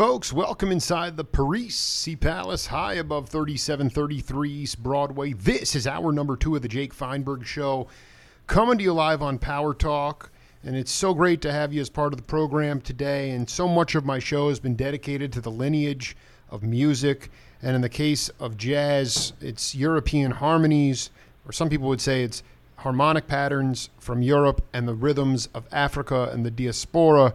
folks. Welcome inside the Parisi Palace, high above 3733 East Broadway. This is hour number two of the Jake Feinberg Show, coming to you live on Power Talk. And it's so great to have you as part of the program today. And so much of my show has been dedicated to the lineage of music. And in the case of jazz, it's European harmonies, or some people would say it's harmonic patterns from Europe and the rhythms of Africa and the diaspora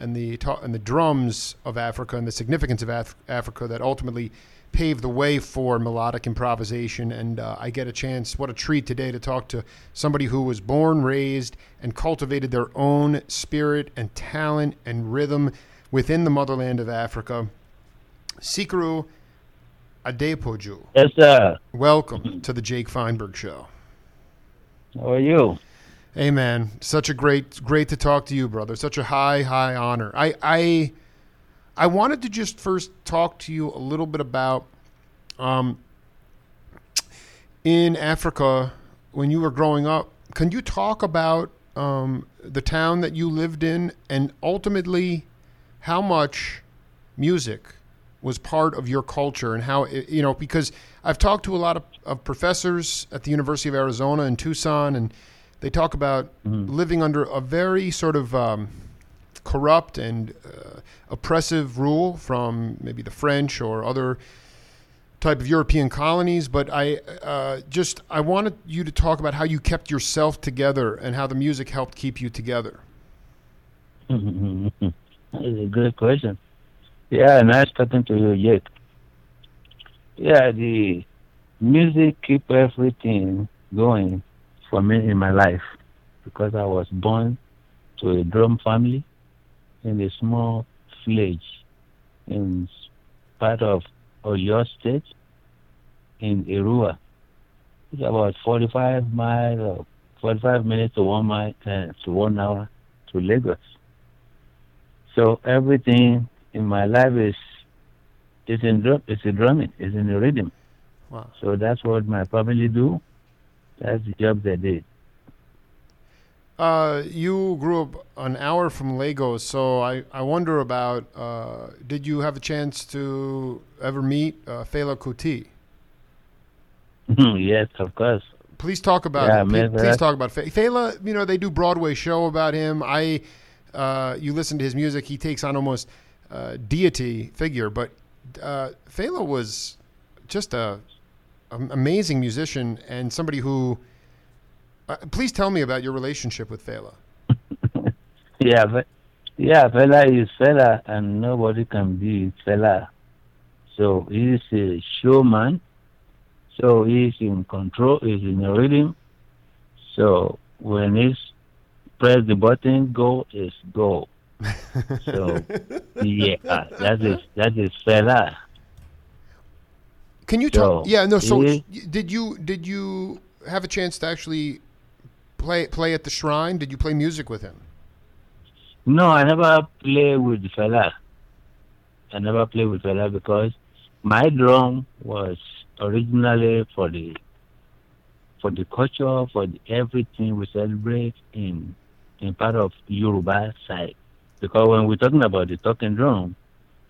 and the and the drums of Africa and the significance of Af- Africa that ultimately paved the way for melodic improvisation. And uh, I get a chance, what a treat today, to talk to somebody who was born, raised, and cultivated their own spirit and talent and rhythm within the motherland of Africa. Sikiru Adepoju. Yes, sir. Welcome to the Jake Feinberg Show. How are you? Man, such a great great to talk to you, brother. Such a high high honor. I I I wanted to just first talk to you a little bit about um in Africa when you were growing up. Can you talk about um, the town that you lived in and ultimately how much music was part of your culture and how it, you know because I've talked to a lot of, of professors at the University of Arizona in Tucson and they talk about mm-hmm. living under a very sort of um, corrupt and uh, oppressive rule from maybe the French or other type of European colonies. But I uh, just I wanted you to talk about how you kept yourself together and how the music helped keep you together. That's a good question. Yeah, nice talking to you, Jake. Yeah, the music keep everything going for me in my life because I was born to a drum family in a small village in part of Oyo State in Eruwa. It's about 45 miles or 45 minutes to one mile uh, to one hour to Lagos. So everything in my life is is in drum, it's a drumming, it's in rhythm. Wow. So that's what my family do. That's the job they did. Uh, you grew up an hour from Lagos, so I, I wonder about uh, did you have a chance to ever meet uh, Fela Kuti? yes, of course. Please talk about yeah, please, please talk about Fela. You know they do Broadway show about him. I uh, you listen to his music, he takes on almost uh, deity figure, but uh, Fela was just a amazing musician and somebody who. Uh, please tell me about your relationship with Fela. yeah, but yeah, Fela is Fela, and nobody can be Fela. So he's a showman. So he's in control. He's in the rhythm. So when he's press the button, go is go. so yeah, that is that is Fela. Can you talk? So, yeah, no. So did you did you have a chance to actually play play at the shrine? Did you play music with him? No, I never play with Fela. I never play with Fela because my drum was originally for the for the culture, for the, everything we celebrate in in part of Yoruba side. Because when we're talking about the talking drum,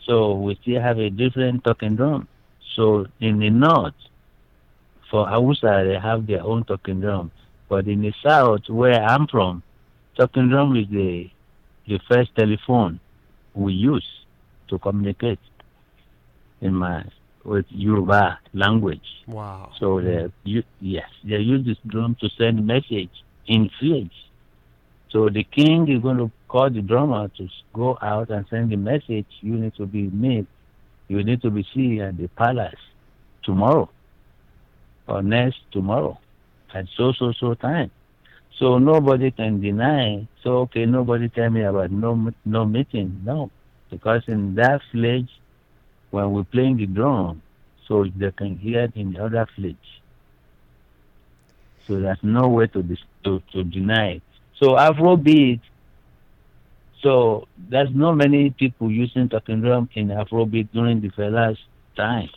so we still have a different talking drum. So in the north, for Hausa, they have their own talking drum. But in the south, where I'm from, talking drum is the the first telephone we use to communicate in my with Yoruba language. Wow. So they yes, they use this drum to send message in fields. So the king is going to call the drummer to go out and send the message. You need to be made you need to be seen at the palace tomorrow or next tomorrow at so so so time. So nobody can deny. So okay, nobody tell me about no no meeting. No, because in that village, when we're playing the drum, so they can hear it in the other village. So there's no way to to, to deny it. So Afrobeat so there's not many people using talking drum in Afrobeat during the Fela's time.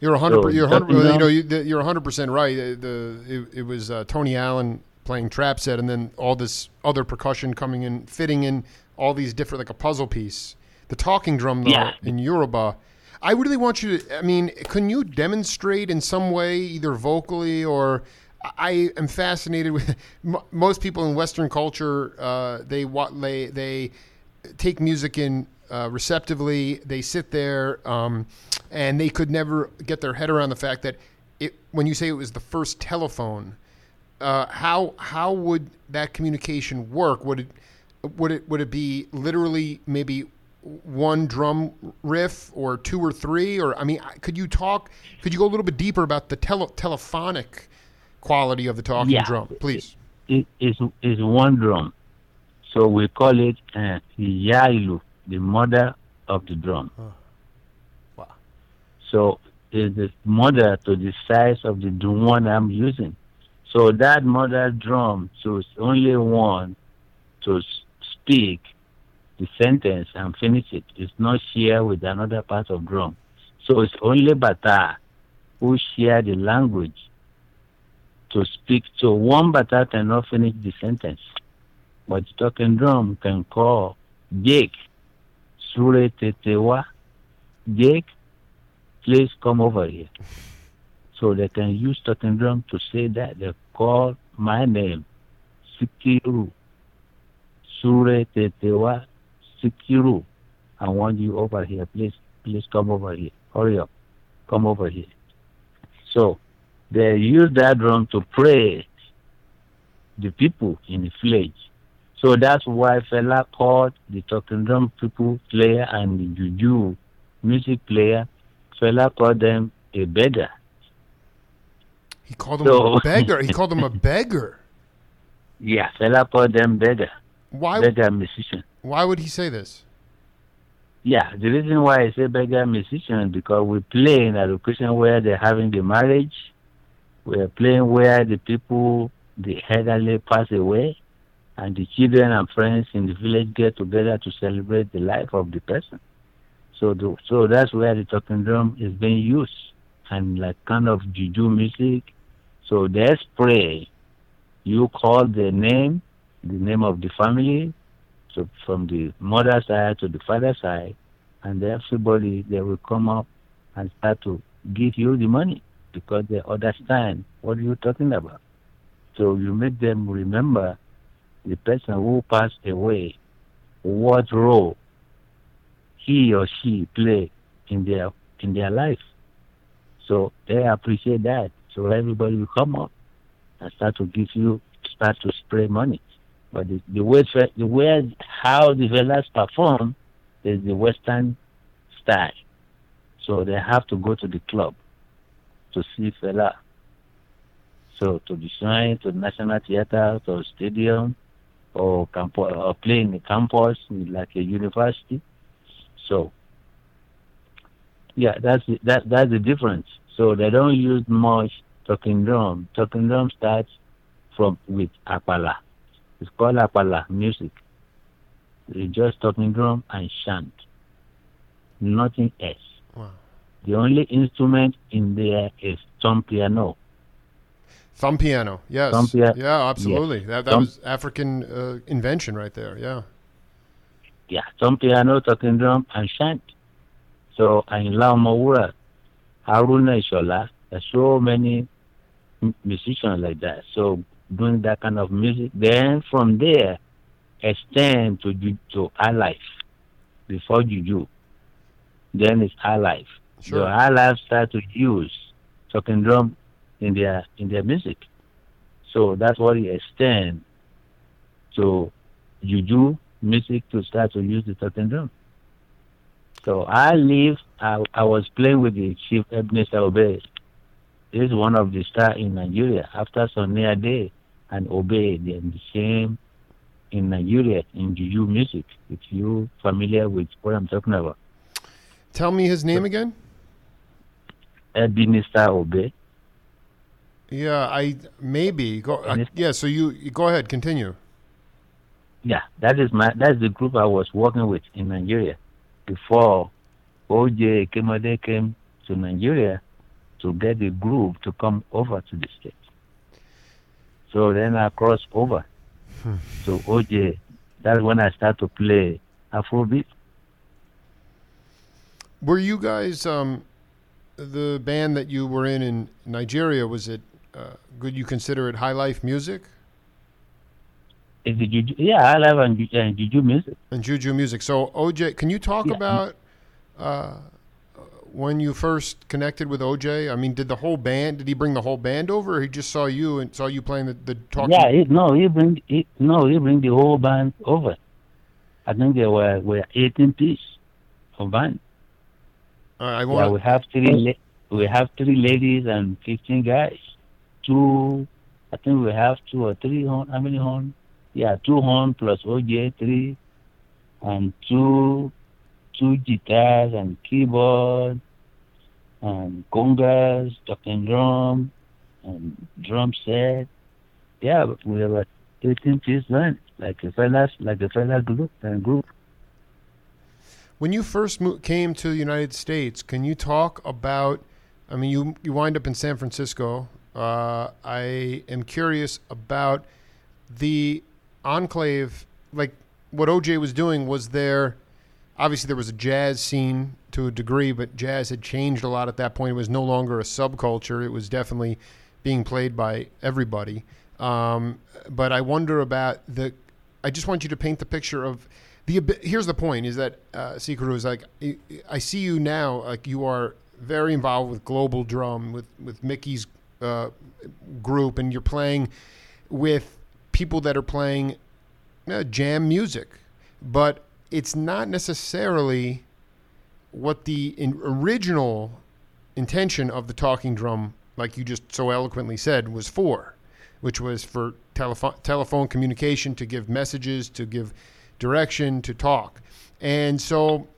You're hundred. So, you're hundred. You know, you're hundred percent right. The it, it was uh, Tony Allen playing trap set, and then all this other percussion coming in, fitting in all these different like a puzzle piece. The talking drum, though, Yeah. in Yoruba. I really want you to. I mean, can you demonstrate in some way, either vocally or? I am fascinated with most people in Western culture. Uh, they they they take music in uh, receptively. They sit there, um, and they could never get their head around the fact that it. When you say it was the first telephone, uh, how how would that communication work? Would it would it would it be literally maybe one drum riff or two or three? Or I mean, could you talk? Could you go a little bit deeper about the tele, telephonic quality of the talking Yeah. drum, please? It is is one drum, so we call it uh, Yailu, the mother of the drum. Wow. So is the mother to the size of the drum one I'm using. So that mother drum, so it's only one to speak the sentence and finish it. It's not share with another part of drum. So it's only bata who share the language to speak. So one bata cannot finish the sentence, but talking drum can call Jake, Sure Tetewa, Jake, please come over here. So they can use talking drum to say that they call my name, Sikiru, Sure Tetewa, Sikiru. I want you over here. Please, please come over here. Hurry up. Come over here. So they use that drum to praise the people in the village. So that's why Fela called the talking drum people player and the juju music player, Fela called them a beggar. He called them So- a beggar. He called him a beggar. Yeah, Fela called them beggar, Why? beggar musician. Why would he say this? Yeah, the reason why I say beggar musician because we play in a location where they're having the marriage. We're playing where the people, the elderly pass away, and the children and friends in the village get together to celebrate the life of the person. So, the, so that's where the talking drum is being used, and like kind of juju music. So they spray. You call the name, the name of the family, so from the mother side to the father side, and everybody they will come up and start to give you the money because they understand what you're talking about. So you make them remember the person who passed away, what role he or she played in their in their life. So they appreciate that. So everybody will come up and start to give you start to spray money. But the, the way the way how the Felas perform is the Western style. So they have to go to the club to see Fela. So to be signed to National Theatre, to stadium, or campo- or play in the campus like a university. So yeah, that's the, that that's the difference. So they don't use much talking drum. Talking drum starts from with apala. It's called apala music. It's just talking drum and chant. Nothing else. The only instrument in there is thumb piano. Thumb piano. Yes. Thumb pia- yeah, absolutely. That, that Thumb- was African uh, invention right there. Yeah. Yeah, thumb piano, talking drum, and chant. So Ayinla Omowura, Haruna Ishola, there's so many musicians like that. So doing that kind of music. Then from there, extend to to highlife before juju. Then it's highlife. Sure. So our start to use talking drum in their in their music. So that's what it extend to juju music to start to use the talking drum. So I live. I, I was playing with the chief Ebenezer Obey. He's one of the stars in Nigeria. After Sunny Ade and Obey, they're the same in Nigeria in juju music. If you familiar with what I'm talking about, Tell me his name again. Ebenezer Obey. Yeah, I maybe go. Uh, yeah, so you, you go ahead, continue. Yeah, that is my that's the group I was working with in Nigeria before OJ Ekemode came to Nigeria to get the group to come over to the States. So then I crossed over to OJ. That's when I start to play Afrobeat. Were you guys um, the band that you were in in Nigeria? Was it uh, good? You consider it high life music It's the juju, yeah, I love and, and juju music. and juju music? So OJ, can you talk Yeah. about uh, when you first connected with OJ? I mean, did the whole band? Did he bring the whole band over, or he just saw you and saw you playing the, the talking? Yeah, he, no, he bring he, no, he bring the whole band over. I think there were were 18 piece of band. Uh, I Yeah, we have three la- we have three ladies and 15 guys. Two, I think we have two or three horn. How many horn? Yeah, two horn plus OJ three, and two two guitars and keyboard and congas, talking drum, and drum set. Yeah, we have a 18 piece band, like a Felas, like a Fela group and group. When you first mo- came to the United States, can you talk about? I mean, you you wind up in San Francisco. Uh, I am curious about the enclave. Like what OJ was doing was there. Obviously, there was a jazz scene to a degree, but jazz had changed a lot at that point. It was no longer a subculture. It was definitely being played by everybody. Um, but I wonder about the. I just want you to paint the picture of the. Here's the point: is that uh, Sikiru is like I- see you now. Like you are very involved with Global Drum, with with Mickey's uh, group, and you're playing with people that are playing uh, jam music, but it's not necessarily what the in, original intention of the talking drum, like you just so eloquently said, was for, which was for telephone telephone communication to give messages, to give direction, to talk, and so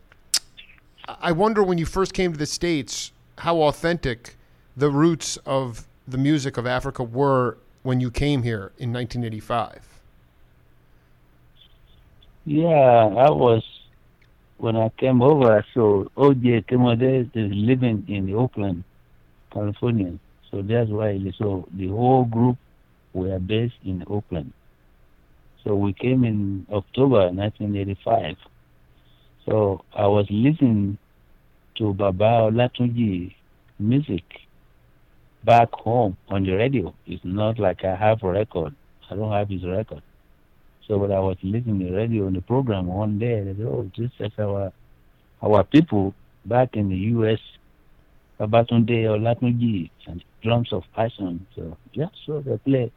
I wonder when you first came to the states how authentic the roots of the music of Africa were when you came here in 1985. Yeah, I was when I came over. So OJ came over there. They was living in Oakland, California. So that's why. So the whole group were based in Oakland. So we came in October 1985. So I was listening to Baba Olatunji music back home on the radio. It's not like I have a record. I don't have his record. So when I was listening to the radio on the program one day, they said, "Oh, this is our our people back in the U.S. Babatunde Olatunji and drums of passion." So yeah, so they play.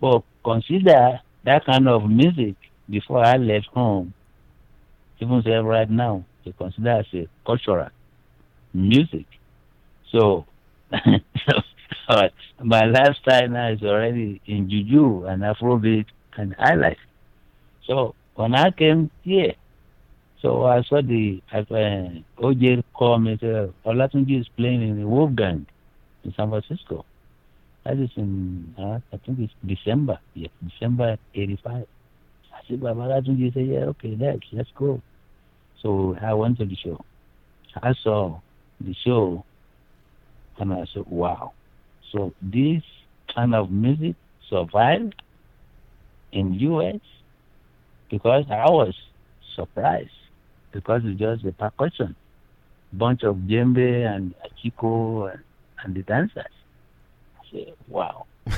But consider that kind of music before I left home. Even say right now, they consider as a cultural music. So, my lifestyle now is already in juju and Afrobeat and highlife. So when I came here, so I saw the uh, OJ call me and said, Olatunji is playing in the Wolfgang in San Francisco. That is in, uh, I think it's December, yeah, December 85. I said, Baba Olatunji said, yeah, okay, let's, let's go. So I went to the show. I saw the show and I said, wow. So this kind of music survived in U.S. because I was surprised because it's just the percussion, bunch of djembe and achiko and, and the dancers. Said, wow.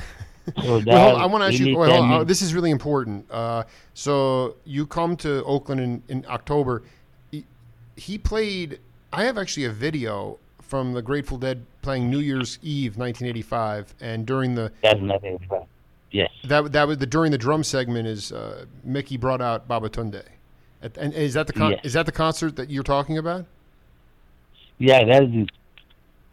So that Well, I want to ask you. Well, on, this is really important. Uh, so you come to Oakland in, in October. He, he played. I have actually a video from the Grateful Dead playing New Year's Eve, 1985, and during the that's nothing. Yes. that that was the during the drum segment is uh, Mickey brought out Babatunde. At, and is that the con- Yes. is that the concert that you're talking about? Yeah, that's the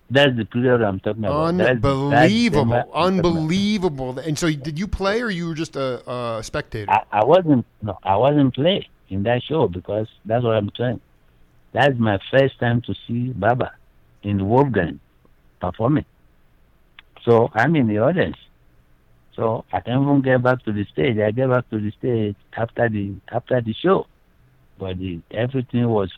that's the period I'm talking about. That's that's Unbelievable, ma- I'm talking about. unbelievable. And so, did you play, or you were just a, a spectator? I, I wasn't no, I wasn't playing in that show because that's what I'm saying. That's my first time to see Baba in the Wolfgang performing. So I'm in the audience. So I can't even get back to the stage. I get back to the stage after the after the show. But the, everything was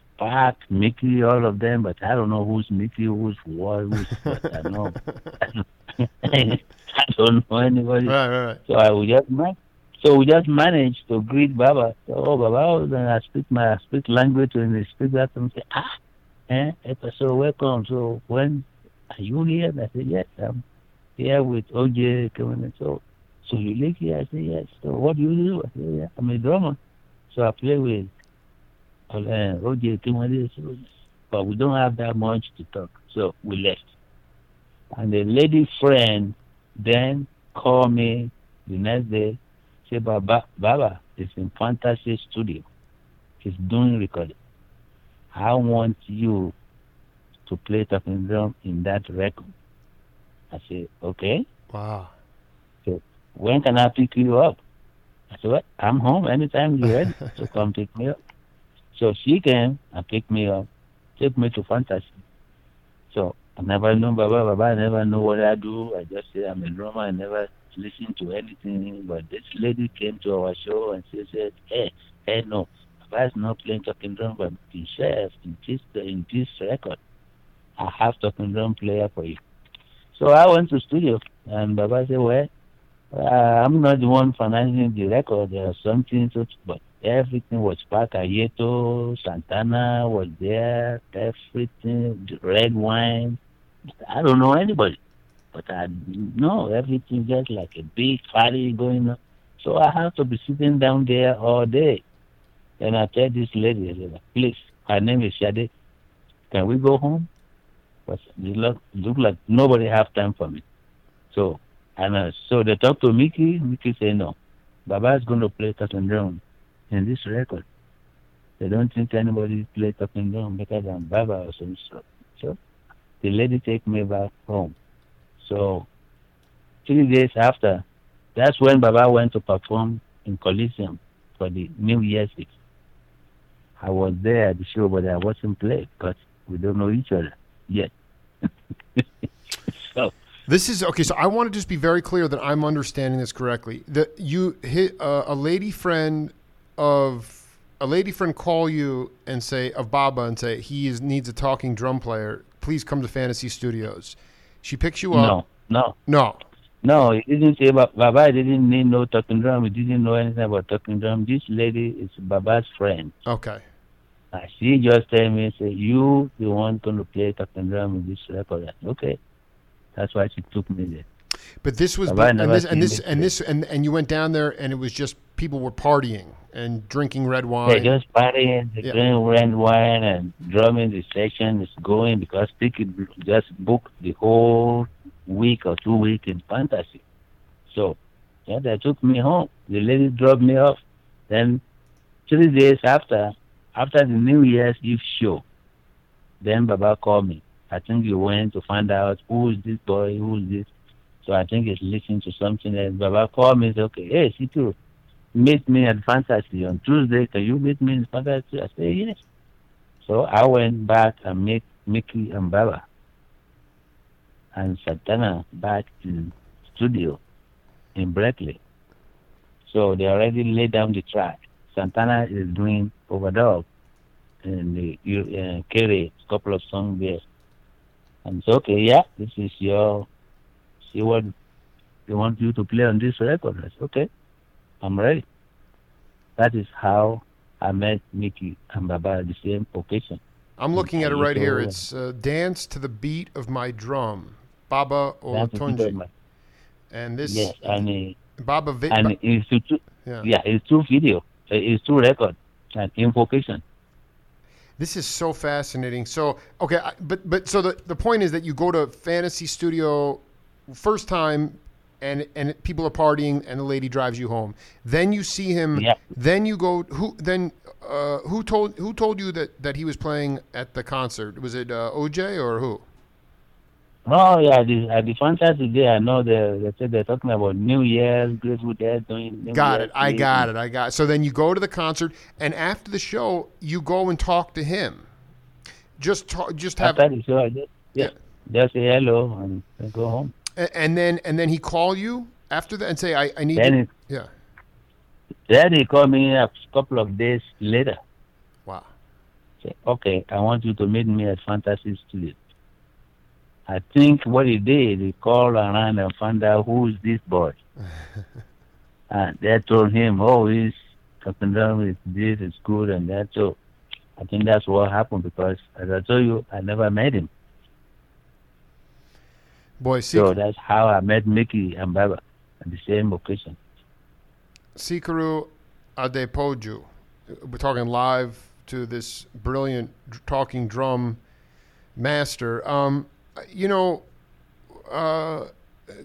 Mickey, all of them, but I don't know who's Mickey, who's what, who's what. I know. I don't know anybody. right, right, right. So I would just man- so we just managed to greet Baba. So, oh Baba, then I speak my I speak language and they speak that and say, ah, eh, so welcome. So when are you here? And I said, yes, I'm here with OJ coming. So, so you live here? I said, yes. So what do you do? I said, yeah, I'm a drummer. So I play with uh, OJ Ekemode. So, but we don't have that much to talk. So we left. And the lady friend then called me the next day, say, Baba, Baba is in Fantasy Studio. He's doing recording. I want you to play talking drum in that record. I said, okay. Wow. So when can I pick you up? I said, what? I'm home anytime you're ready. so come pick me up. So she came and picked me up, took me to Fantasy. So I never know Baba Baba, I never know what I do. I just say I'm a drummer, I never listen to anything. But this lady came to our show and she said, Hey, hey no, Baba's not playing talking drum, but chef, in this in this record, I have talking drum player for you. So I went to studio and Baba said, Well, uh, I'm not the one financing the record. Are something, but everything was packed. Airto, Santana was there, everything, red wine. I don't know anybody, but I know everything just like a big party going on. So I have to be sitting down there all day. And I tell this lady, I said, please, her name is Shade. Can we go home? But it look, look like nobody have time for me. So, and uh, so they talk to Mickey. Mickey say no. Baba is going to play talking drum in this record. They don't think anybody play talking drum better than Baba or some stuff. So the lady take me back home. So three days after, that's when Baba went to perform in Coliseum for the New Year's Eve. I was there at the show, but I wasn't playing because we don't know each other yet. so This is okay. So I want to just be very clear that I'm understanding this correctly. That you hit uh, a lady friend of a lady friend call you and say of Baba and say he is, needs a talking drum player. Please come to Fantasy Studios. She picks you up. no, no, No. no. He didn't say Ba- Baba didn't need no talking drum. He didn't know anything about talking drum. This lady is Baba's friend. Okay. Uh, she just tell me, say, you the one going to play talking drum in this record. Okay. That's why she took me there. But this was I and this and this and this and and you went down there and it was just people were partying and drinking red wine. They're just partying, Yeah. drink red wine and drumming. The session is going because people just booked the whole week or two weeks in fantasy. So, yeah, they took me home. The lady dropped me off. Then, three days after, after the New Year's Eve show, then Baba called me. I think he went to find out who is this boy, who is this. So I think he's listening to something. And Baba called me and said, okay, hey, Situ, meet me at Fantasy on Tuesday. Can you meet me in Fantasy? I said, yes. So I went back and met Mickey and Baba and Santana back in studio in Berkeley. So they already laid down the track. Santana is doing overdub and the uh, carry a couple of songs there. And so okay, yeah, this is your see what they want you to play on this record. I said, okay, I'm ready. That is how I met Mickey and Baba at the same occasion. I'm looking at it right here. It's uh, "Dance to the Beat of My Drum," Baba That's the Olatunji, my- and this Yes, and uh, Baba. Vi- and it's two, two- yeah. yeah, it's two video, it's two record and invocation. This is so fascinating. So okay, but but so the the point is that you go to Fantasy Studio first time. And and people are partying, and the lady drives you home. Then you see him. Then you go. Who then? Uh, who told who told you that that he was playing at the concert? Was it uh, OJ or who? Oh yeah, the, at the fantasy day, I know they they said they're talking about New Year's, Grateful Dead doing. New Got Year's it. I got it. I got. It. So then you go to the concert, and after the show, you go and talk to him. Just talk, just have, After the show, I just yeah, just say hello and go home. A- and then and then he call you after that and say, "I, I need Then you." it, Yeah. then he called me a couple of days later. Wow. Say, okay, I want you to meet me at Fantasy Studio. I think what he did, he called around and found out who is this boy. and they told him, oh, he's talking down with this, it's good and that. So I think that's what happened because, as I told you, I never met him. Boy, so that's how I met Mickey and Baba at the same occasion. Sikiru Adepoju. We're talking live to this brilliant talking drum master. Um, you know, uh,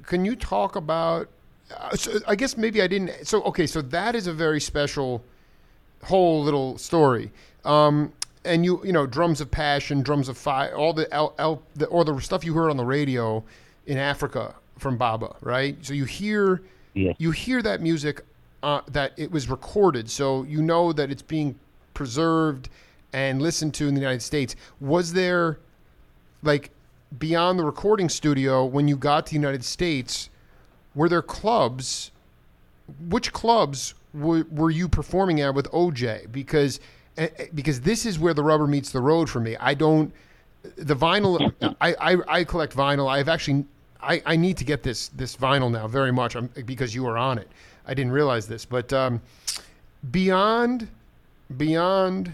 can you talk about? Uh, so I guess maybe I didn't. So okay, so that is a very special whole little story. Um, and you, you know, drums of passion, drums of fire, all the, L, L, the or the stuff you heard on the radio in Africa from Baba, right? So you hear, yeah. you hear that music uh, that it was recorded, so you know that it's being preserved and listened to in the United States. Was there, like, beyond the recording studio, when you got to the United States, were there clubs? Which clubs were, were you performing at with OJ? Because because this is where the rubber meets the road for me. I don't the vinyl. I, I, I collect vinyl. I've actually I, I need to get this this vinyl now very much I'm, because you were on it. I didn't realize this, but um, beyond beyond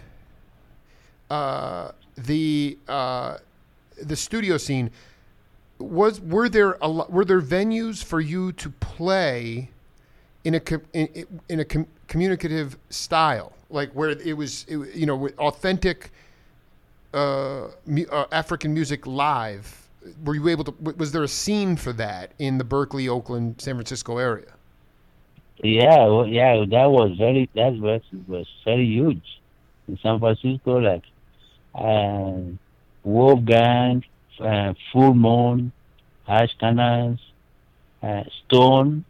uh, the uh, the studio scene was were there a were there venues for you to play in a in, in a com- communicative style like where it was it, you know authentic uh, uh, African music live were you able to was there a scene for that in the Berkeley Oakland San Francisco area? Yeah well, yeah that was very that was was very huge in San Francisco like uh, Wolfgang uh, Full Moon Ashkenaz uh, Stone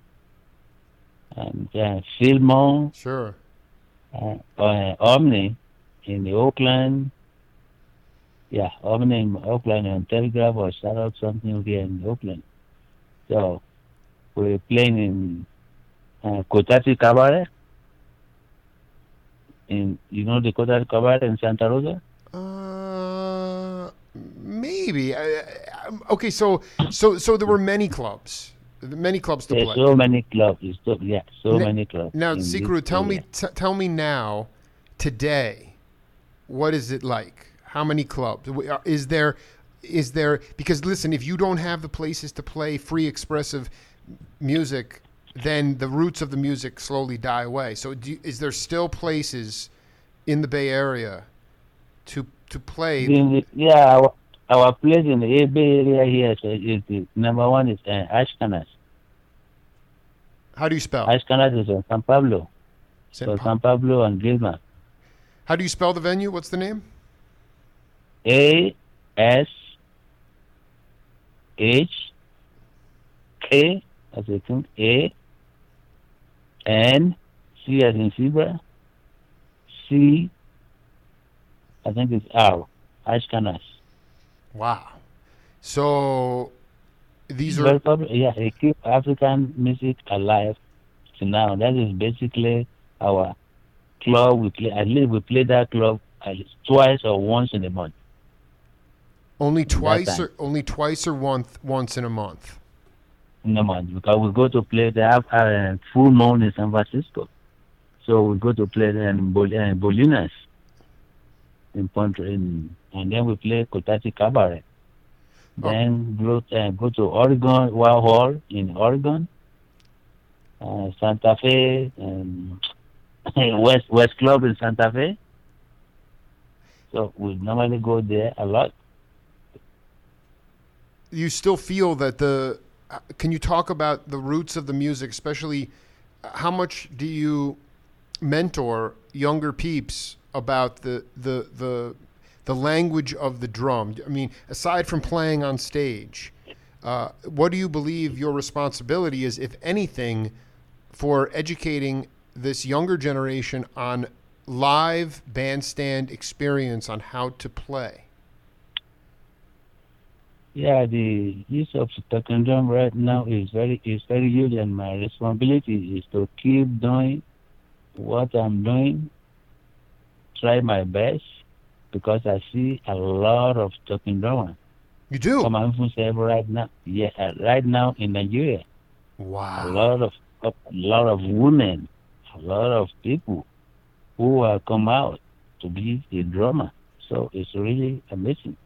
and uh, Fillmore sure uh, Omni in the Oakland yeah, Omni in Oakland and Telegraph or start out something here in Oakland. So we're playing in uh, Cotati Cabaret. In you know the Cotati Cabaret in Santa Rosa? Uh, maybe. I, I, okay, so so so there were many clubs, many clubs to There's play. so many clubs. So, yeah, so Now- many clubs. Now, Sikiru, tell me, t- tell me now, today, what is it like? How many clubs uh, is there? Is there? Because listen, if you don't have the places to play free expressive music, then the roots of the music slowly die away. So, do you, is there still places in the Bay Area to to play? Yeah, our, place in the Bay Area here is, is the number one is uh, Ashkenaz. How do you spell? Ashkenaz is in San Pablo. San So Pa- San Pablo and Gilman. How do you spell the venue? What's the name? A S H K as I think A N C as in zebra C I think it's R Ashkenaz. Wow. So these are Very. Yeah, they keep African music alive to now. That is basically our club. We play at least we play that club at least twice or once in a month. only twice or only twice or once once in a month. in the month because we go to play the uh, full moon in San Francisco. So we go to play there in Bol- uh, Bolinas in Ponte, in, and then we play Cotati Cabaret. Oh. Then go, uh, go to Oregon, WOW Hall in Oregon, uh, Santa Fe, um, West West Club in Santa Fe. So we normally go there a lot. You still feel that the can you talk about the roots of the music, especially uh, how much do you mentor younger peeps about the the the the language of the drum? I mean, aside from playing on stage, uh, what do you believe your responsibility is, if anything, for educating this younger generation on live bandstand experience on how to play? Yeah, the use of the talking drum right now is very is very huge, and my responsibility is to keep doing what I'm doing, try my best, because I see a lot of talking drama. You do. Come on, right now, yeah, uh, right now in Nigeria, Wow. a lot of a lot of women, a lot of people who are come out to be a drama. So it's really amazing.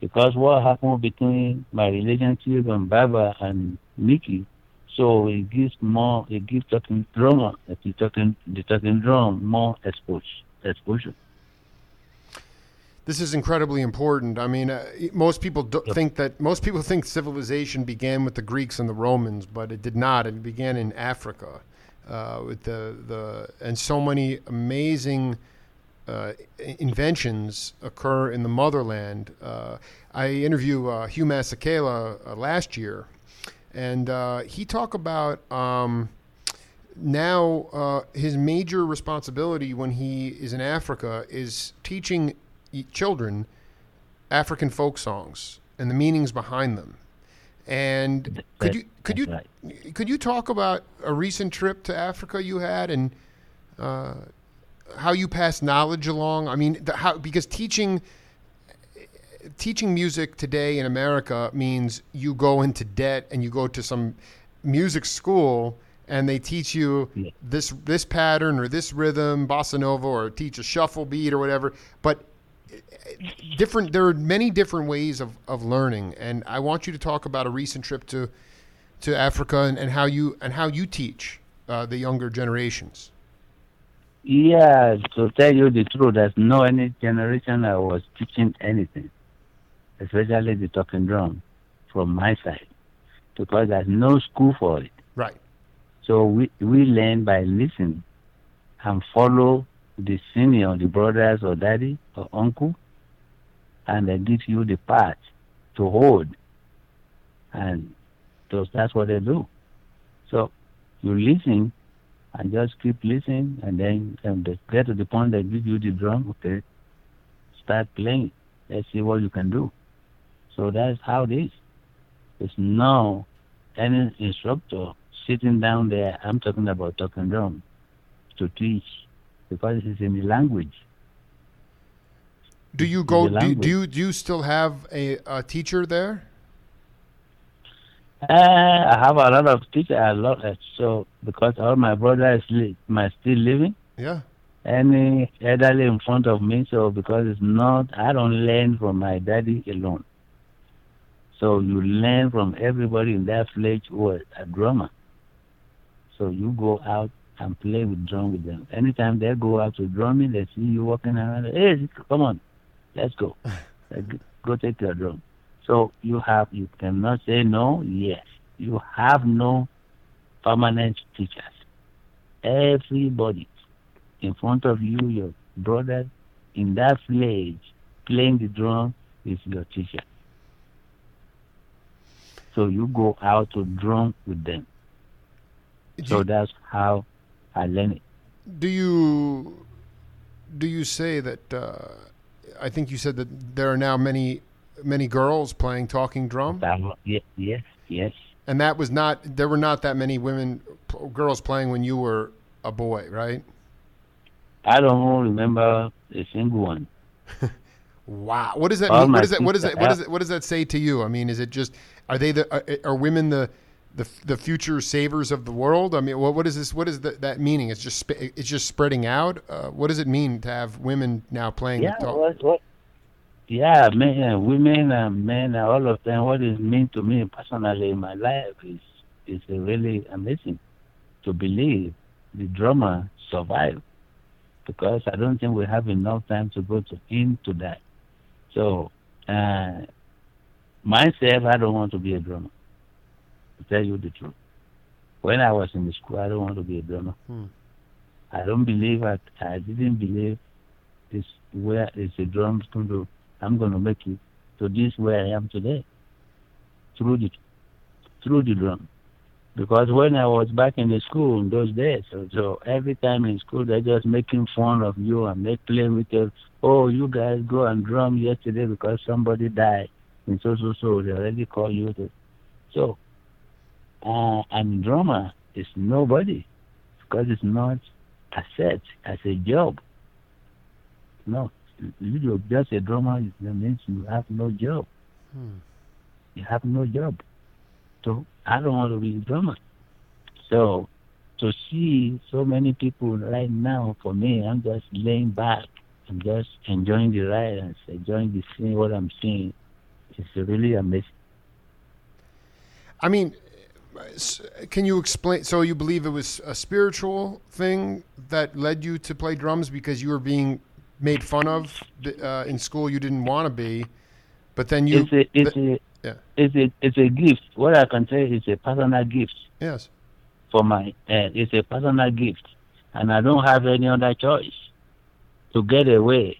Because what happened between my relationship and Baba and Mickey, so it gives more, it gives talking drama, the talking, the talking drum more exposure. Exposure. This is incredibly important. I mean, uh, most people do think that most people think civilization began with the Greeks and the Romans, but it did not. It began in Africa uh, with the the and so many amazing uh, inventions occur in the motherland. Uh, I interviewed uh, Hugh Masekela uh, last year, and he talked about. Um, now, his major responsibility when he is in Africa is teaching children African folk songs and the meanings behind them. And could you could you right. could you talk about a recent trip to Africa you had and uh, how you pass knowledge along? I mean, the, how because teaching teaching music today in America means you go into debt and you go to some music school and they teach you this this pattern or this rhythm, bossa nova, or teach a shuffle beat or whatever. But different there are many different ways of, of learning. And i want you to talk about a recent trip to to africa and, and how you and how you teach uh, the younger generations. Yeah to tell you the truth there's no any generation i was teaching anything especially the talking drum from my side because there's no school for it. Right so we we learn by listening and follow the senior the brothers or daddy or uncle and they give you the part to hold. And so that's what they do. So you listen and just keep listening, and then um, they get to the point they give you the drum, okay, start playing. Let's see what you can do. So that's how it is. It's no any instructor sitting down there, I'm talking about talking drum, to teach, because it's in the language. Do you go? Do, do you do you still have a, a teacher there? Uh, I have a lot of teachers. I love Uh, so because all my brothers li- my still living. Yeah. Any elderly in front of me. So because it's not, I don't learn from my daddy alone. So you learn from everybody in that village who is a drummer. So you go out and play with drum with them. Anytime they go out to drumming, they see you walking around. Hey, come on, let's go. go take your drum. So you have, you cannot say no, yes. You have no permanent teachers. Everybody in front of you, your brother in that village playing the drum is your teacher. So you go out to drum with them. So that's how I learn it. Do you do you say that uh, I think you said that there are now many many girls playing talking drum. Yes, yes, yes. And that was not there were not that many women girls playing when you were a boy, right? I don't remember a single one. wow, what does that All mean? What does that what does that what does that what does that say to you? I mean, is it just are they the are, are women the the the future savers of the world? I mean, what what is this? What is the, that meaning? It's just it's just spreading out. Uh, what does it mean to have women now playing? Yeah, what, what, yeah, men, women, and men, and all of them. What it mean to me personally in my life is is really amazing to believe the drummer survived because I don't think we have enough time to go to into that. So uh, myself, I don't want to be a drummer to tell you the truth. When I was in the school, I don't want to be a drummer. Hmm. I don't believe I, I didn't believe this where is the drums going to I'm going to make it to this where I am today through the through the drum. Because when I was back in the school in those days, so, so every time in school they're just making fun of you and they play with you. Oh, you guys go and drum yesterday because somebody died and so so so. They already call you to. So uh, and drama is nobody because it's not a set as a job. No, you're just a drummer. That means you have no job. Hmm. You have no job. So I don't want to be a drummer. So to see so many people right now, for me, I'm just laying back I'm just enjoying the ride and enjoying the scene. What I'm seeing is really amazing. I mean, can you explain? So you believe it was a spiritual thing that led you to play drums because you were being made fun of uh, in school? You didn't want to be, but then you. It's a it's a yeah. it's a it's a gift. What I can say is a personal gift yes. for my. Uh, it's a personal gift, and I don't have any other choice to get away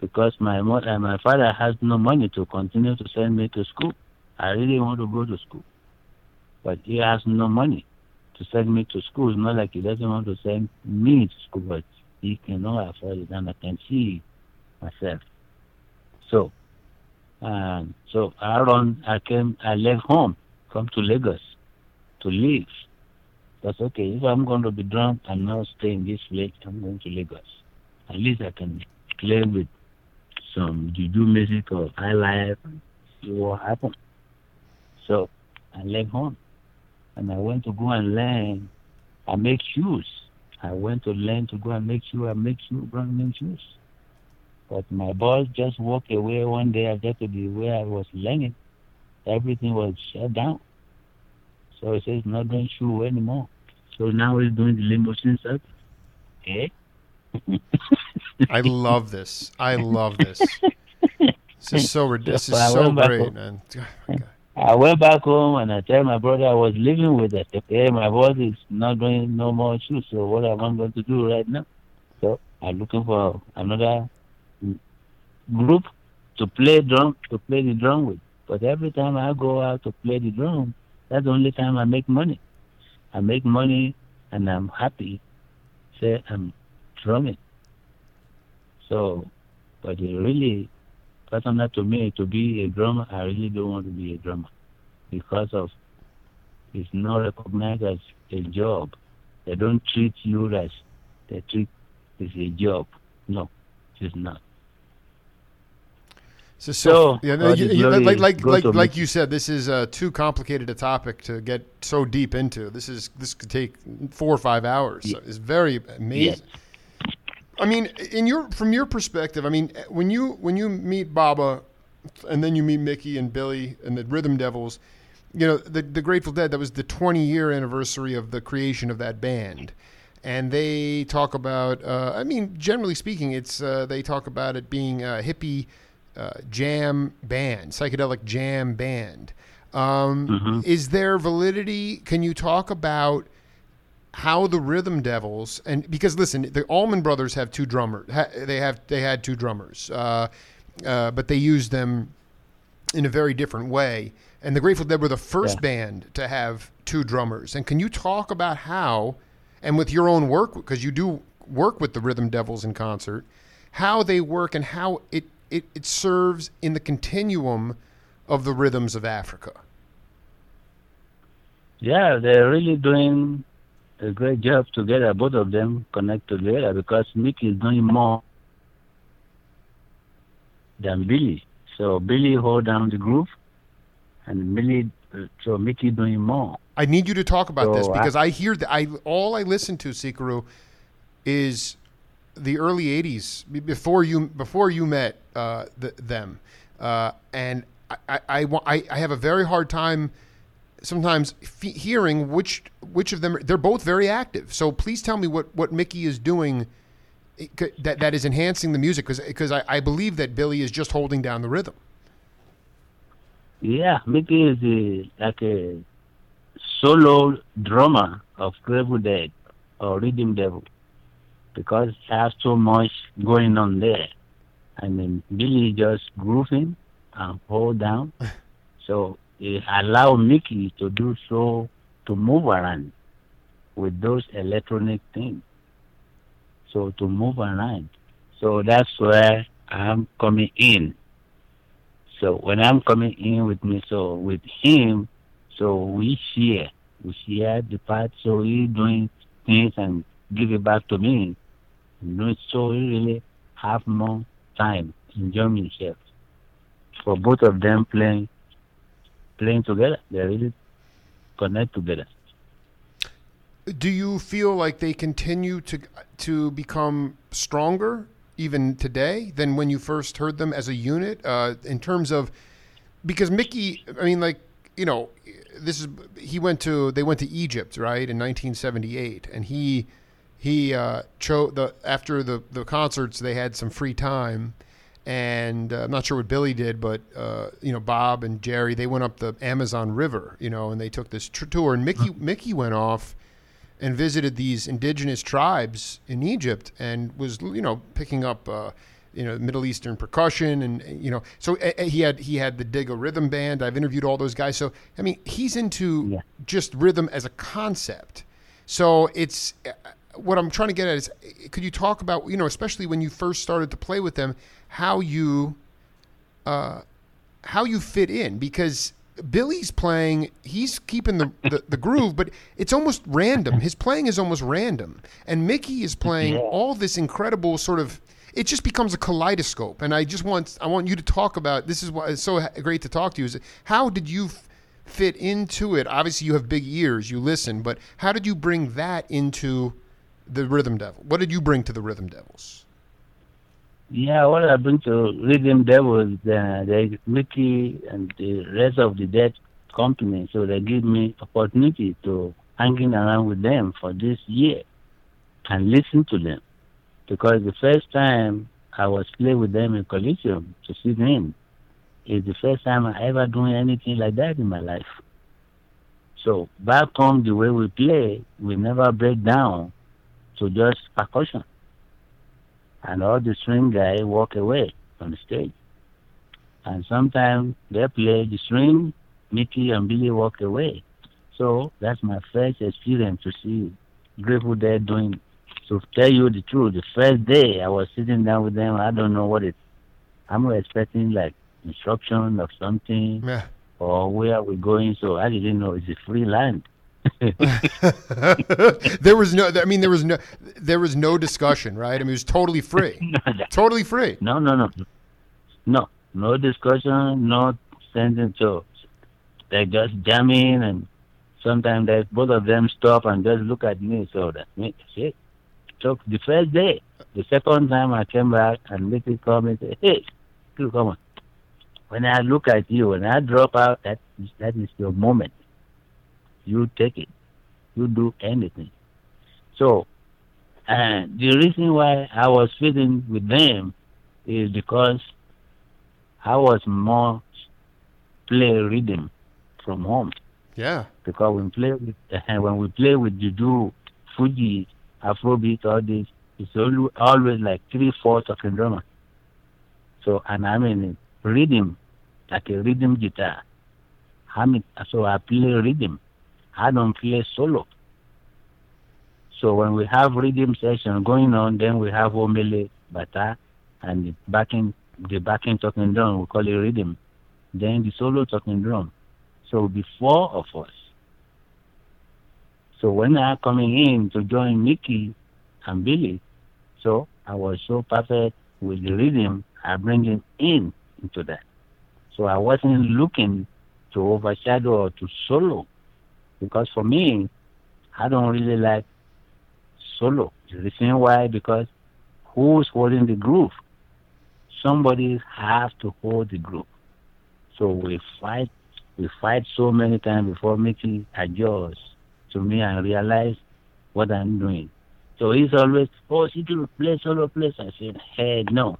because my mother, my father has no money to continue to send me to school. I really want to go to school, but he has no money to send me to school. It's not like he doesn't want to send me to school, but he cannot afford it, and I can see myself. So, um, so I run. I came. I left home, come to Lagos, to live. That's okay. If I'm going to be drunk, I'm not staying this late. I'm going to Lagos. At least I can play with some juju music or high life see what happens. So I left home and I went to go and learn. I make shoes. I went to learn to go and make shoes. I make shoes, brand new shoes. But my boss just walked away one day. I got to be where I was learning. Everything was shut down. So he says not doing shoe anymore. So now he's doing the limousine stuff. Okay. Eh? I love this. I love this. This is so this is I so great, man. Oh. I went back home and I tell my brother I was living with it. Okay, my boss is not doing no more shoes. So what am I going to do right now? So I'm looking for another group to play drum to play the drum with. But every time I go out to play the drum, that's the only time I make money. I make money and I'm happy. Say I'm drumming. So, but it really personal to me to be a drummer. I really don't want to be a drummer because of it's not recognized as a job. They don't treat you as they treat it's a job. No, it's not. So, So, yeah, no, you- you- like like like like you said, this is uh, too complicated a topic to get so deep into. This is this could take four or five hours. Yeah. It's very amazing. I mean, in your from your perspective, I mean, when you when you meet Baba, and then you meet Mickey and Billy and the Rhythm Devils, you know, the the Grateful Dead. That was the 20 year anniversary of the creation of that band, and they talk about. Uh, I mean, generally speaking, it's uh, they talk about it being a hippie uh, jam band, psychedelic jam band. Um, Mhm. Is there validity? Can you talk about? How the Rhythm Devils and because listen, the Allman Brothers have two drummers. Ha, they have they had two drummers, uh, uh, but they used them in a very different way. And the Grateful Dead were the first Yeah. band to have two drummers. And can you talk about how, and with your own work, because you do work with the Rhythm Devils in concert, how they work and how it, it, it serves in the continuum of the rhythms of Africa? Yeah, they're really doing a great job together. Both of them connect together because Mickey is doing more than Billy. So Billy hold down the groove, and Billy, so Mickey doing more. I need you to talk about this So, I- because I, hear that I all I listen to Sikiru is the early '80s before you before you met uh, the, them, uh, and I I, I I I have a very hard time sometimes fe hearing which which of them they're both very active. So please tell me what what Mickey is doing eh, that that is enhancing the music because because I, I believe that Billy is just holding down the rhythm. Yeah, Mickey is a, like a solo drummer of Grateful Dead or Rhythm Devil because he has so much going on there. I mean, Billy just grooving and hold down. so allow Mickey to do so, to move around with those electronic things. So to move around. So that's where I'm coming in. So when I'm coming in with me, so with him, so we share, we share the part. So he doing things and give it back to me. And so he really have more time enjoying himself. For both of them playing, playing together, they really connect together. Do you feel like they continue to to become stronger even today than when you first heard them as a unit uh, in terms of because Mickey, I mean, like you know, this is he went to they went to Egypt right in 1978, and he he uh, chose the after the the concerts they had some free time. And uh, I'm not sure what Billy did, but uh, you know Bob and Jerry they went up the Amazon River, you know, and they took this tr- tour. And Mickey Mickey went off and visited these indigenous tribes in Egypt and was you know picking up uh, you know Middle Eastern percussion and you know so uh, he had he had the Diga rhythm band. I've interviewed all those guys. So I mean he's into Yeah. just rhythm as a concept. So it's uh, what I'm trying to get at is could you talk about you know especially when you first started to play with them how you uh, how you fit in because Billy's playing, he's keeping the, the, the groove, but it's almost random. His playing is almost random. And Mickey is playing Yeah. all this incredible sort of it just becomes a kaleidoscope. And I just want I want you to talk about this is why it's so great to talk to you is how did you f- fit into it? Obviously you have big ears, you listen, but how did you bring that into the Rhythm Devil? What did you bring to the Rhythm Devils? Yeah, what bring to Rhythm Devils, uh, they Mickey and the rest of the dead company, so they give me opportunity to hanging around with them for this year and listen to them. Because the first time I was playing with them in Coliseum to see them is the first time I ever doing anything like that in my life. So back home, the way we play, we never break down to just percussion and all the string guy walk away from the stage. And sometimes they play the string, Mickey and Billy walk away. So that's my first experience to see Grateful Dead doing. To tell you the truth, the first day I was sitting down with them, I don't know what it. I'm expecting like instruction of something Yeah. or where we're going. So I didn't know it's a free land. there was no I mean there was no there was no discussion, right? I mean it was totally free. totally free. No, no, no, no, no discussion, no sending to. They just jamming, and sometimes they both of them stop and just look at me. So that me shit. So the first day, the second time I came back and Mickey called me and said, "Hey, come on." When I look at you, when I drop out, that that is your moment. You take it. You do anything. So, and the reason why I was fitting with them is because I was more play rhythm from home. Yeah. Because when play with when we play with juju, Fuji, Afrobeat, all this, it's always, always like three, four talking drummer. So and I mean rhythm, like a rhythm guitar. I'm in, so I play rhythm. I don't play solo. So when we have rhythm session going on, then we have omele, bata, and the backing, the backing talking drum, we call it rhythm. Then the solo talking drum. So the four of us. So when I coming in to join Mickey and Billy, so I was so perfect with the rhythm, I bring him in into that. So I wasn't looking to overshadow or to solo, because for me, I don't really like solo. The reason why because who's holding the groove? Somebody has to hold the groove. So we fight, we fight so many times before Mickey adjusts to me and realize what I'm doing. So he's always, oh, see to play solo place. I said, hey, no.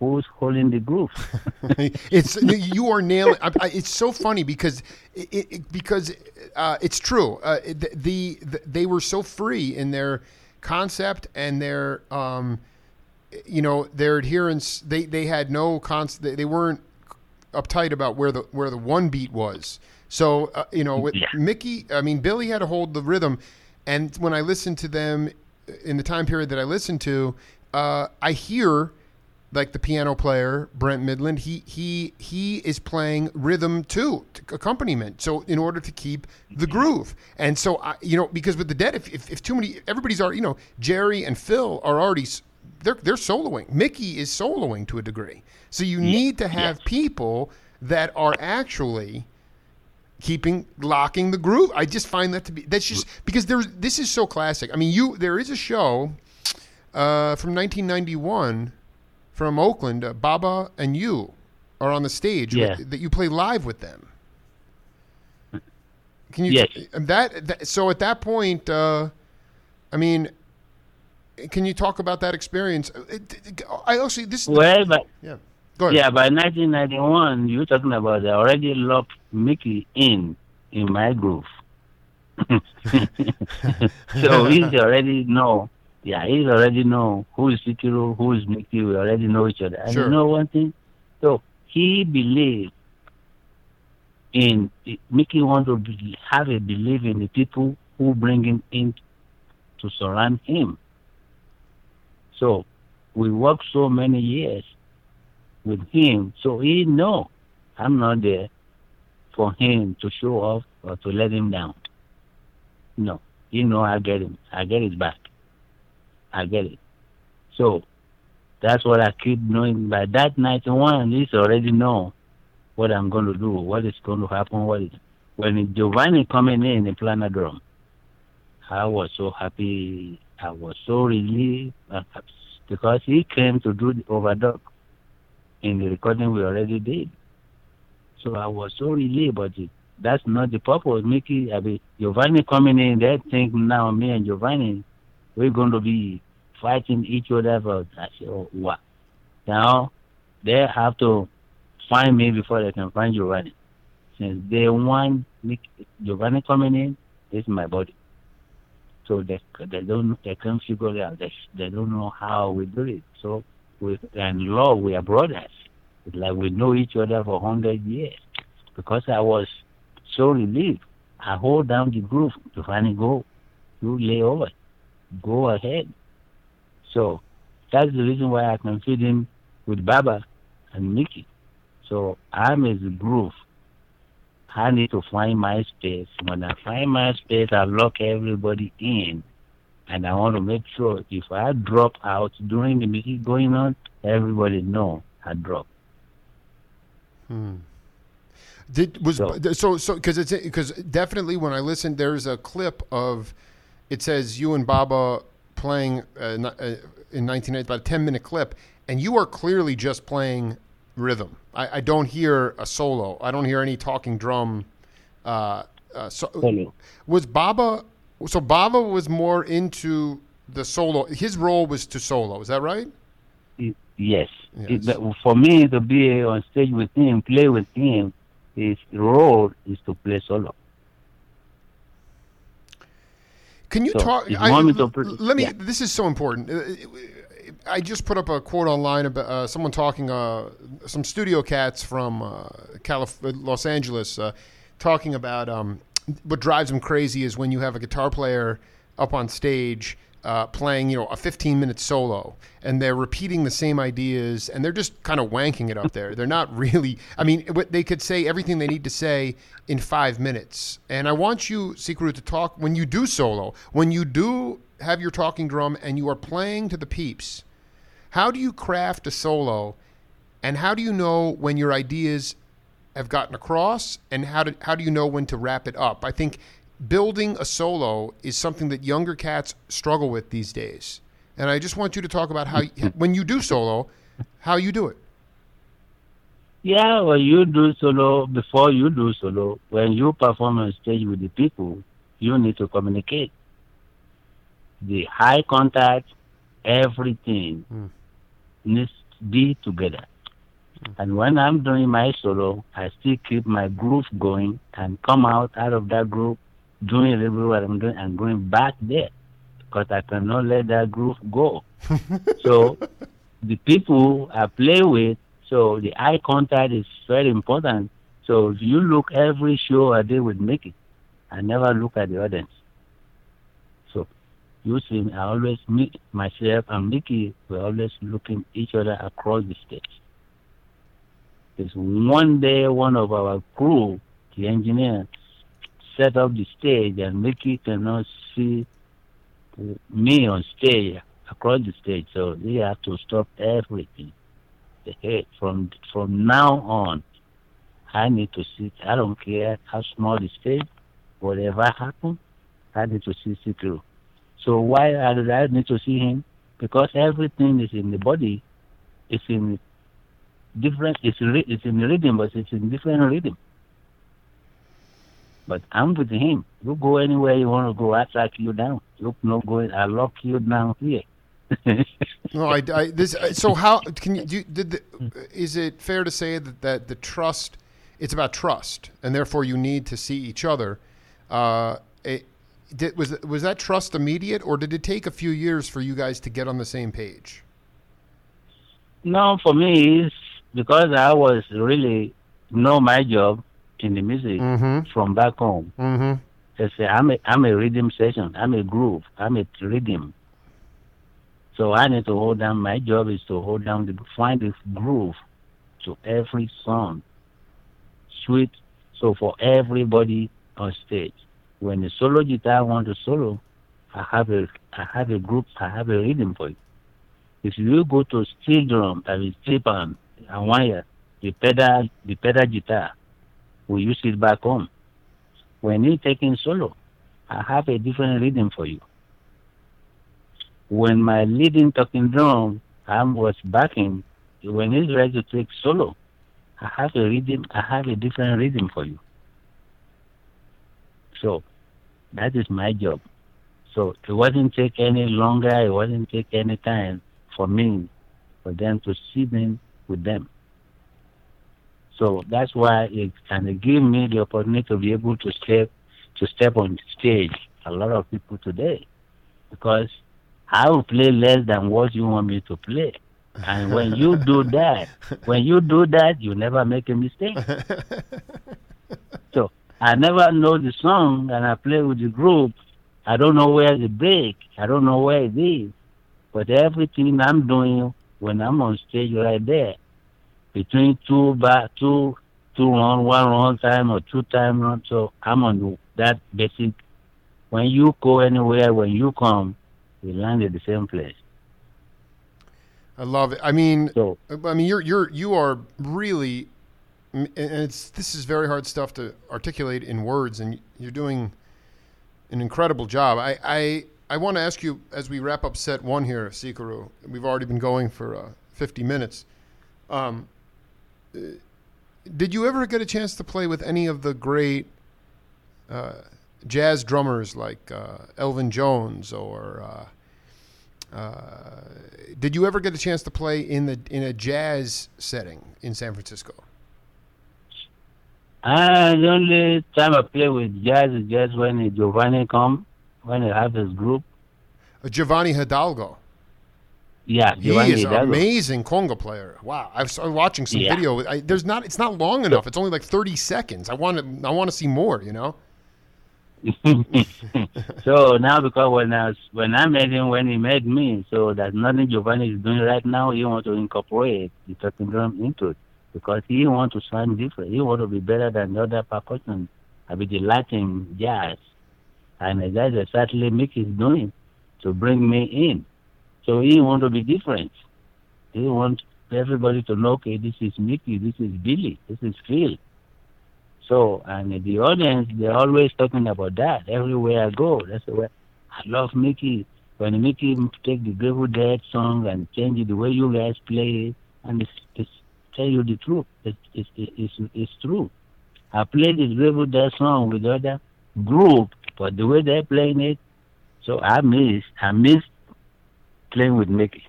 Who's holding the groove? it's you are nailing. I, I, it's so funny because it, it because uh, it's true. Uh, the, the, the they were so free in their concept and their um, you know their adherence. They they had no const. They, they weren't uptight about where the where the one beat was. So uh, you know with Yeah. Mickey, I mean Billy had to hold the rhythm, and when I listened to them in the time period that I listened to, uh, I hear like the piano player Brent Mydland, he he he is playing rhythm too, t- accompaniment. So in order to keep the groove, and so I, you know, because with the Dead, if, if if too many, everybody's already, you know, Jerry and Phil are already they're they're soloing. Mickey is soloing to a degree. So you need to have people that are actually keeping locking the groove. I just find that to be that's just because there's this is so classic. I mean, you there is a show uh, from 1991 from Oakland, uh, Baba and you are on the stage Yeah. with, that you play live with them. Can you Yes. that, that so at that point uh, I mean can you talk about that experience? Uh, I also this Well, but yeah. Go ahead. yeah, by 1991, you're talking about I already locked Mickey in in my groove. so he's already know. Yeah, he already know who is Sikiru, who is Mickey. We already know each other. And Sure. you know one thing? So he believed in Mickey want to be, have a belief in the people who bring him in to surround him. So we worked so many years with him, so he know I'm not there for him to show off or to let him down. No, he know I get him. I get his back. I get it. So that's what I keep knowing. By that night one, he's already know what I'm going to do, what is going to happen. What is when Giovanni coming in the Planet Drum, I was so happy. I was so relieved uh, because he came to do the overdub in the recording we already did. So I was so relieved, but that's not the purpose. Mickey, I mean, Giovanni coming in, they think now me and Giovanni, we're going to be fighting each other. Oh, what? Now they have to find me before they can find Giovanni. Since they want Mickey, Giovanni coming in, this is my body. So they they don't they can't figure it out. They they don't know how we do it. So we and love we are brothers. It's like we know each other for hundred years. Because I was so relieved. I hold down the groove. Giovanni go, you lay over, go ahead. So that's the reason why I can feed him with Baba and Mickey. So I'm his groove. I need to find my space. When I find my space, I lock everybody in. And I want to make sure if I drop out during the music going on, everybody know I drop. Hmm. Did was So- so so because it's because definitely when I listened, there's a clip of it says you and Baba playing uh, uh, in 1980, about a 10 minute clip, and you are clearly just playing rhythm. I, I don't hear a solo. I don't hear any talking drum. Uh, uh, so Solo. was Baba? So Baba was more into the solo. His role was to solo. Is that right? Yes. Yes. It- for me to be on stage with him, play with him, his role is to play solo. Can you So, talk? I, want me to l- put- let me. yeah. This is so important. Uh, I just put up a quote online about uh, someone talking, uh, some studio cats from uh, Calif- Los Angeles, uh, talking about um, what drives them crazy is when you have a guitar player up on stage uh, playing, you know, a 15 minute solo, and they're repeating the same ideas, and they're just kind of wanking it up there. They're not really. I mean, they could say everything they need to say in five minutes. And I want you, Sikiru, to talk when you do solo, when you do have your talking drum, and you are playing to the peeps. How do you craft a solo, and how do you know when your ideas have gotten across, and how how do you know when to wrap it up? I think building a solo is something that younger cats struggle with these days, and I just want you to talk about how when you do solo, how you do it. Yeah, when you do solo, before you do solo, when you perform on stage with the people, you need to communicate. The high contact, everything Mm. needs to be together. And when I'm doing my solo, I still keep my groove going and come out out of that groove, doing a little bit what I'm doing and going back there because I cannot let that groove go. so the people I play with, so the eye contact is very important. So if you look every show I did with Mickey, I never look at the audience. So you see, I always meet myself and Mickey. We're always looking each other across the stage. Because one day, one of our crew, the engineer, set up the stage, and Mickey cannot see me on stage across the stage, so they have to stop everything. Hey, from from now on, I need to see. I don't care how small the stage, whatever happens, I need to see see through. So why I I need to see him? Because everything is in the body it's in different. It's it's in rhythm, but it's in different rhythm. But I'm with him. You go anywhere you want to go. I track you down. You not going. I lock you down here. No, I, I this. uh, So how can you? Do, did the, is it fair to say that that the trust? It's about trust, and therefore you need to see each other. Uh, it, did, was was that trust immediate, or did it take a few years for you guys to get on the same page? no, for me, it's because I was really know my job in the music Mm-hmm. from back home. Mm-hmm. They say I'm a I'm a rhythm session. I'm a groove. I'm a rhythm. So I need to hold down. My job is to hold down the find the groove to every song. Sweet. So for everybody on stage, when the solo guitar want to solo, I have a I have a group. I have a rhythm for it. If you go to steel drum, I mean steel pan and wire, the pedal the pedal guitar, we use it back home when you taking solo, I have a different rhythm for you. When my leading talking drum I was backing, when he's ready to take solo, I have a rhythm. I have a different rhythm for you. So that is my job. So it wasn't take any longer. It wasn't take any time for me for them to sit in with them. So that's why it kind of give me the opportunity to be able to step to step on stage. A lot of people today, because I will play less than what you want me to play. And when you do that, when you do that, you never make a mistake. So I never know the song, and I play with the group. I don't know where the break. I don't know where it is. But everything I'm doing when I'm on stage right there, between two back two two run, one run time or two time run. So I'm on that basic. When you go anywhere, when you come, we land at the same place. I love it. I mean, So I mean, you're you're you are really, and it's this is very hard stuff to articulate in words, and you're doing an incredible job. I I, I want to ask you as we wrap up set one here, Sikiru. We've already been going for uh, 50 minutes. Um, did you ever get a chance to play with any of the great uh, jazz drummers like uh, Elvin Jones or? Uh, uh, did you ever get a chance to play in the in a jazz setting in San Francisco? uh, the only time I play with jazz is just when Giovanni come, when he have his group. Uh, Giovanni Hidalgo. Yeah, He Giovanni is an Hidalgo. amazing conga player. Wow, I was watching some Yeah. video. I, there's not. It's not long enough. It's only like 30 seconds. I want to. I want to see more. You know. so now because when I was, when I met him when he met me, so there's nothing Giovanni is doing right now. He want to incorporate the talking drum into it because he want to sound different. He want to be better than the other percussion. I mean the Latin jazz, and that's exactly Mickey is doing to bring me in. So he want to be different. He want everybody to know, okay, this is Mickey, this is Billy, this is Phil. So, and the audience, they're always talking about that everywhere I go. That's the way I love Mickey. When Mickey take the Grateful Dead song and change it the way you guys play it, and it's, it's tell you the truth. It's, it's, it's, it's true. I played this Grateful Dead song with other group, but the way they're playing it, so I miss, I miss playing with Mickey.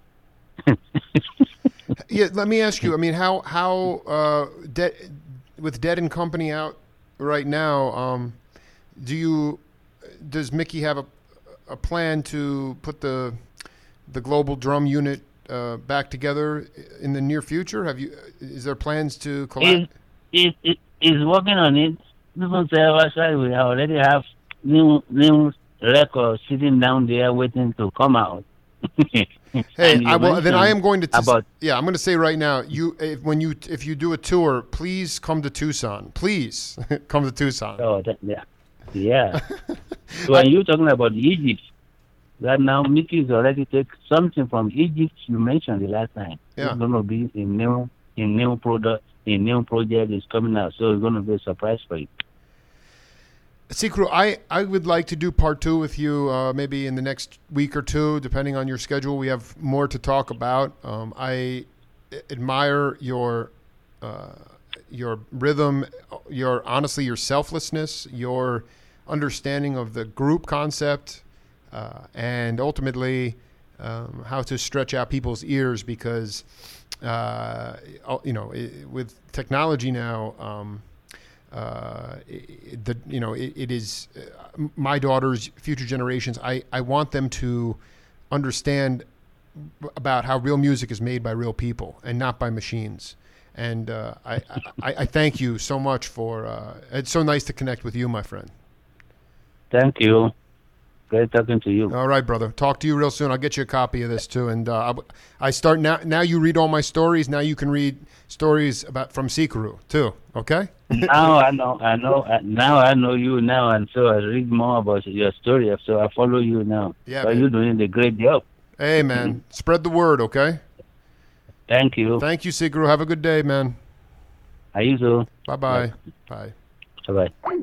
Yeah. Let me ask you. I mean, how how uh, De- with Dead and Company out right now? Um, do you does Mickey have a a plan to put the the global drum unit uh, back together in the near future? Have you? Is there plans to collab? It, it is working on it. Outside we already have new new records sitting down there waiting to come out. Hey, I, well, then I am going to. T- about yeah, I'm going to say right now. You, if, when you, if you do a tour, please come to Tucson. Please come to Tucson. oh that, yeah yeah. so when you talking about Egypt, right now Mickey's already take something from Egypt. You mentioned the last time. Yeah. It's gonna be a new a new product a new project is coming out, so it's gonna be a surprise for you. Sikiru, I, I would like to do part two with you uh, maybe in the next week or two, depending on your schedule. We have more to talk about. Um, I admire your uh, your rhythm, your honestly your selflessness, your understanding of the group concept, uh, and ultimately um, how to stretch out people's ears because uh, you know with technology now. Um, uh, the you know it, it is uh, my daughters, future generations. I, I want them to understand about how real music is made by real people and not by machines. And uh, I, I, I thank you so much for. Uh, it's so nice to connect with you, my friend. Thank you. Great talking to you. All right, brother. Talk to you real soon. I'll get you a copy of this too. And uh, I start now. Now you read all my stories. Now you can read stories about from Sikiru too. Okay. now I know. I know. uh, Now I know you now, and so I read more about your story. So I follow you now. Yeah, So you're doing a great job. Hey, man. Spread the word. Okay. Thank you. Thank you, Sikiru. Have a good day, man. I you. Bye bye. Bye. Bye bye.